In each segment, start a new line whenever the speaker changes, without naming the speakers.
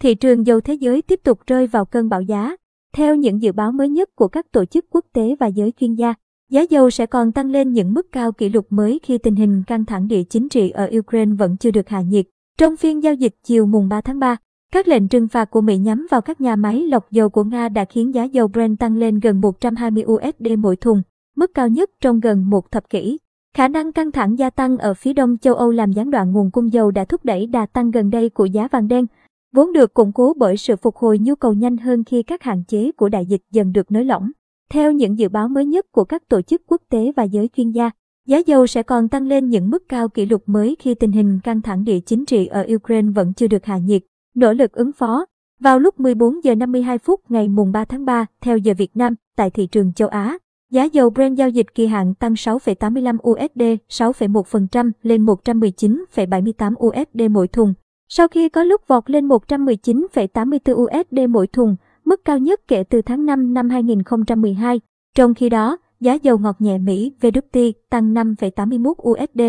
thị trường dầu thế giới tiếp tục rơi vào cơn bão giá. Theo những dự báo mới nhất của các tổ chức quốc tế và giới chuyên gia, giá dầu sẽ còn tăng lên những mức cao kỷ lục mới khi tình hình căng thẳng địa chính trị ở Ukraine vẫn chưa được hạ nhiệt. Trong phiên giao dịch chiều mùng 3 tháng 3, các lệnh trừng phạt của Mỹ nhắm vào các nhà máy lọc dầu của Nga đã khiến giá dầu Brent tăng lên gần 120 USD mỗi thùng, mức cao nhất trong gần một thập kỷ. Khả năng căng thẳng gia tăng ở phía đông châu Âu làm gián đoạn nguồn cung dầu đã thúc đẩy đà tăng gần đây của giá vàng đen, vốn được củng cố bởi sự phục hồi nhu cầu nhanh hơn khi các hạn chế của đại dịch dần được nới lỏng. Theo những dự báo mới nhất của các tổ chức quốc tế và giới chuyên gia, giá dầu sẽ còn tăng lên những mức cao kỷ lục mới khi tình hình căng thẳng địa chính trị ở Ukraine vẫn chưa được hạ nhiệt. Nỗ lực ứng phó Vào lúc 14 giờ 52 phút ngày mùng 3 tháng 3, theo giờ Việt Nam, tại thị trường châu Á, giá dầu Brent giao dịch kỳ hạn tăng 6,85 USD, 6,1% lên 119,78 USD mỗi thùng. Sau khi có lúc vọt lên 119,84 USD mỗi thùng, mức cao nhất kể từ tháng 5 năm 2012. Trong khi đó, giá dầu ngọt nhẹ Mỹ WT tăng 5,81 USD,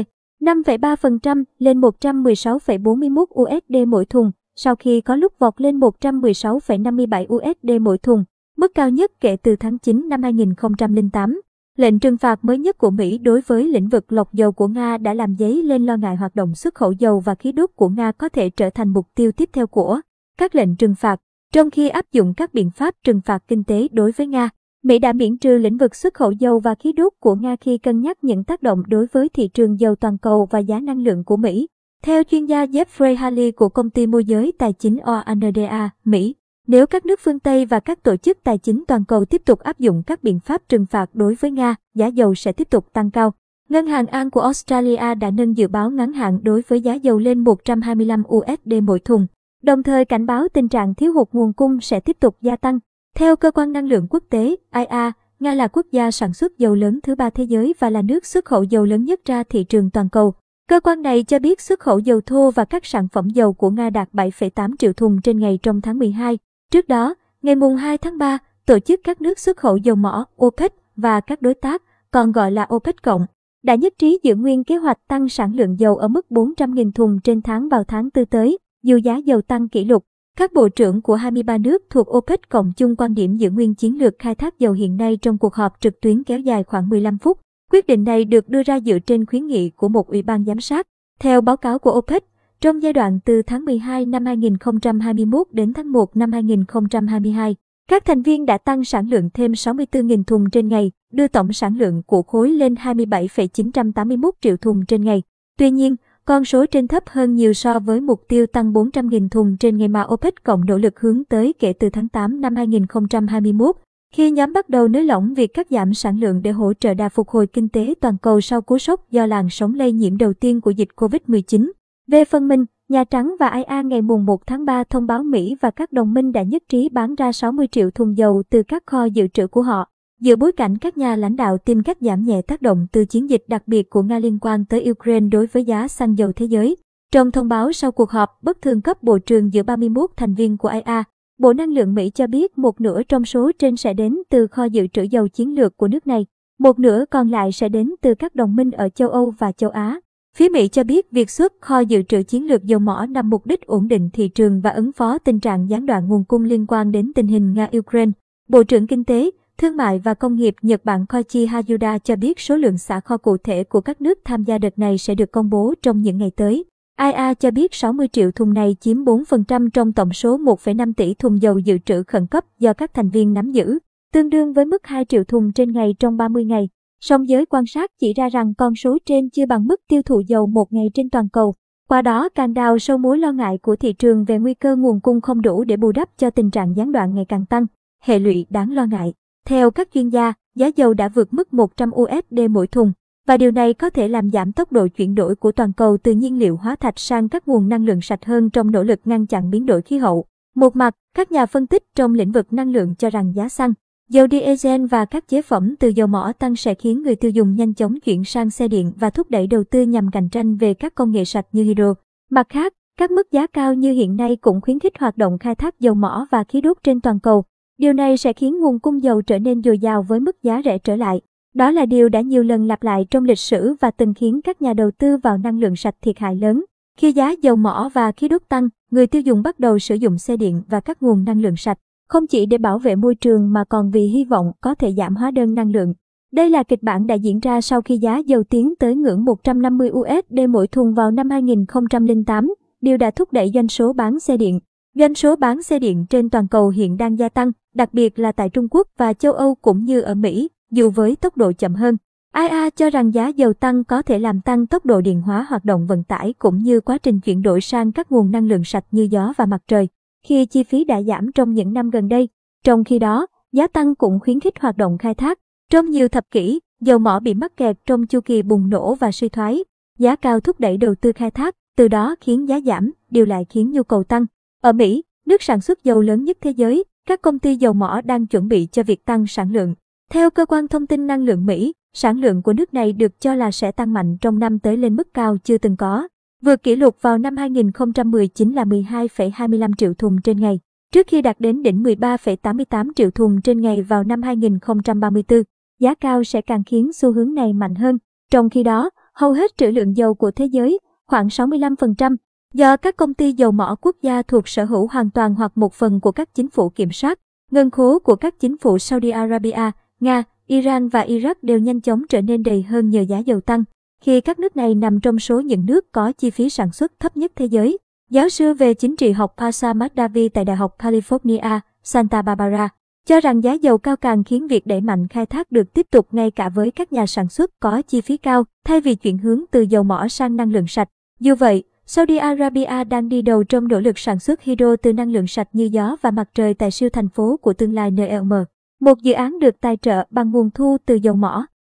5,3% lên 116,41 USD mỗi thùng, sau khi có lúc vọt lên 116,57 USD mỗi thùng, mức cao nhất kể từ tháng 9 năm 2008. Lệnh trừng phạt mới nhất của Mỹ đối với lĩnh vực lọc dầu của Nga đã làm dấy lên lo ngại hoạt động xuất khẩu dầu và khí đốt của Nga có thể trở thành mục tiêu tiếp theo của các lệnh trừng phạt. Trong khi áp dụng các biện pháp trừng phạt kinh tế đối với Nga, Mỹ đã miễn trừ lĩnh vực xuất khẩu dầu và khí đốt của Nga khi cân nhắc những tác động đối với thị trường dầu toàn cầu và giá năng lượng của Mỹ. Theo chuyên gia Jeffrey Halley của công ty môi giới tài chính ONDA, Mỹ, nếu các nước phương Tây và các tổ chức tài chính toàn cầu tiếp tục áp dụng các biện pháp trừng phạt đối với Nga, giá dầu sẽ tiếp tục tăng cao. Ngân hàng An của Australia đã nâng dự báo ngắn hạn đối với giá dầu lên 125 USD mỗi thùng, đồng thời cảnh báo tình trạng thiếu hụt nguồn cung sẽ tiếp tục gia tăng. Theo Cơ quan Năng lượng Quốc tế, IA, Nga là quốc gia sản xuất dầu lớn thứ ba thế giới và là nước xuất khẩu dầu lớn nhất ra thị trường toàn cầu. Cơ quan này cho biết xuất khẩu dầu thô và các sản phẩm dầu của Nga đạt 7,8 triệu thùng trên ngày trong tháng 12. Trước đó, ngày mùng 2 tháng 3, tổ chức các nước xuất khẩu dầu mỏ OPEC và các đối tác, còn gọi là OPEC cộng, đã nhất trí giữ nguyên kế hoạch tăng sản lượng dầu ở mức 400.000 thùng trên tháng vào tháng 4 tới, dù giá dầu tăng kỷ lục. Các bộ trưởng của 23 nước thuộc OPEC cộng chung quan điểm giữ nguyên chiến lược khai thác dầu hiện nay trong cuộc họp trực tuyến kéo dài khoảng 15 phút. Quyết định này được đưa ra dựa trên khuyến nghị của một ủy ban giám sát. Theo báo cáo của OPEC, trong giai đoạn từ tháng 12 năm 2021 đến tháng 1 năm 2022, các thành viên đã tăng sản lượng thêm 64.000 thùng trên ngày, đưa tổng sản lượng của khối lên 27,981 triệu thùng trên ngày. Tuy nhiên, con số trên thấp hơn nhiều so với mục tiêu tăng 400.000 thùng trên ngày mà OPEC cộng nỗ lực hướng tới kể từ tháng 8 năm 2021, khi nhóm bắt đầu nới lỏng việc cắt giảm sản lượng để hỗ trợ đà phục hồi kinh tế toàn cầu sau cú sốc do làn sóng lây nhiễm đầu tiên của dịch COVID-19. Về phần mình, Nhà Trắng và IA ngày mùng 1 tháng 3 thông báo Mỹ và các đồng minh đã nhất trí bán ra 60 triệu thùng dầu từ các kho dự trữ của họ. Giữa bối cảnh các nhà lãnh đạo tìm cách giảm nhẹ tác động từ chiến dịch đặc biệt của Nga liên quan tới Ukraine đối với giá xăng dầu thế giới. Trong thông báo sau cuộc họp bất thường cấp bộ trưởng giữa 31 thành viên của IA, Bộ Năng lượng Mỹ cho biết một nửa trong số trên sẽ đến từ kho dự trữ dầu chiến lược của nước này, một nửa còn lại sẽ đến từ các đồng minh ở châu Âu và châu Á. Phía Mỹ cho biết việc xuất kho dự trữ chiến lược dầu mỏ nhằm mục đích ổn định thị trường và ứng phó tình trạng gián đoạn nguồn cung liên quan đến tình hình Nga-Ukraine. Bộ trưởng Kinh tế, Thương mại và Công nghiệp Nhật Bản Koichi Hayuda cho biết số lượng xả kho cụ thể của các nước tham gia đợt này sẽ được công bố trong những ngày tới. IA cho biết 60 triệu thùng này chiếm 4% trong tổng số 1,5 tỷ thùng dầu dự trữ khẩn cấp do các thành viên nắm giữ, tương đương với mức 2 triệu thùng trên ngày trong 30 ngày. Song giới quan sát chỉ ra rằng con số trên chưa bằng mức tiêu thụ dầu một ngày trên toàn cầu. Qua đó càng đào sâu mối lo ngại của thị trường về nguy cơ nguồn cung không đủ để bù đắp cho tình trạng gián đoạn ngày càng tăng, hệ lụy đáng lo ngại. Theo các chuyên gia, giá dầu đã vượt mức 100 USD mỗi thùng, và điều này có thể làm giảm tốc độ chuyển đổi của toàn cầu từ nhiên liệu hóa thạch sang các nguồn năng lượng sạch hơn trong nỗ lực ngăn chặn biến đổi khí hậu. Một mặt, các nhà phân tích trong lĩnh vực năng lượng cho rằng giá xăng, dầu diesel và các chế phẩm từ dầu mỏ tăng sẽ khiến người tiêu dùng nhanh chóng chuyển sang xe điện và thúc đẩy đầu tư nhằm cạnh tranh về các công nghệ sạch như hydro. Mặt khác, các mức giá cao như hiện nay cũng khuyến khích hoạt động khai thác dầu mỏ và khí đốt trên toàn cầu. Điều này sẽ khiến nguồn cung dầu trở nên dồi dào với mức giá rẻ trở lại. Đó là điều đã nhiều lần lặp lại trong lịch sử và từng khiến các nhà đầu tư vào năng lượng sạch thiệt hại lớn. Khi giá dầu mỏ và khí đốt tăng, người tiêu dùng bắt đầu sử dụng xe điện và các nguồn năng lượng sạch, không chỉ để bảo vệ môi trường mà còn vì hy vọng có thể giảm hóa đơn năng lượng. Đây là kịch bản đã diễn ra sau khi giá dầu tiến tới ngưỡng 150 USD mỗi thùng vào năm 2008, điều đã thúc đẩy doanh số bán xe điện. Doanh số bán xe điện trên toàn cầu hiện đang gia tăng, đặc biệt là tại Trung Quốc và châu Âu cũng như ở Mỹ, dù với tốc độ chậm hơn. IA cho rằng giá dầu tăng có thể làm tăng tốc độ điện hóa hoạt động vận tải cũng như quá trình chuyển đổi sang các nguồn năng lượng sạch như gió và mặt trời, khi chi phí đã giảm trong những năm gần đây. Trong khi đó, giá tăng cũng khuyến khích hoạt động khai thác. Trong nhiều thập kỷ, dầu mỏ bị mắc kẹt trong chu kỳ bùng nổ và suy thoái. Giá cao thúc đẩy đầu tư khai thác, từ đó khiến giá giảm, điều lại khiến nhu cầu tăng. Ở Mỹ, nước sản xuất dầu lớn nhất thế giới, các công ty dầu mỏ đang chuẩn bị cho việc tăng sản lượng. Theo cơ quan thông tin năng lượng Mỹ, sản lượng của nước này được cho là sẽ tăng mạnh trong năm tới lên mức cao chưa từng có. Vượt kỷ lục vào năm 2019 là 12,25 triệu thùng trên ngày, trước khi đạt đến đỉnh 13,88 triệu thùng trên ngày vào năm 2034. Giá cao sẽ càng khiến xu hướng này mạnh hơn. Trong khi đó, hầu hết trữ lượng dầu của thế giới, khoảng 65%, do các công ty dầu mỏ quốc gia thuộc sở hữu hoàn toàn hoặc một phần của các chính phủ kiểm soát. Ngân khố của các chính phủ Saudi Arabia, Nga, Iran và Iraq đều nhanh chóng trở nên đầy hơn nhờ giá dầu tăng, khi các nước này nằm trong số những nước có chi phí sản xuất thấp nhất thế giới. Giáo sư về chính trị học Pasa Madavi tại Đại học California, Santa Barbara, cho rằng giá dầu cao càng khiến việc đẩy mạnh khai thác được tiếp tục ngay cả với các nhà sản xuất có chi phí cao, thay vì chuyển hướng từ dầu mỏ sang năng lượng sạch. Dù vậy, Saudi Arabia đang đi đầu trong nỗ lực sản xuất hydro từ năng lượng sạch như gió và mặt trời tại siêu thành phố của tương lai NLM. Một dự án được tài trợ bằng nguồn thu từ dầu mỏ,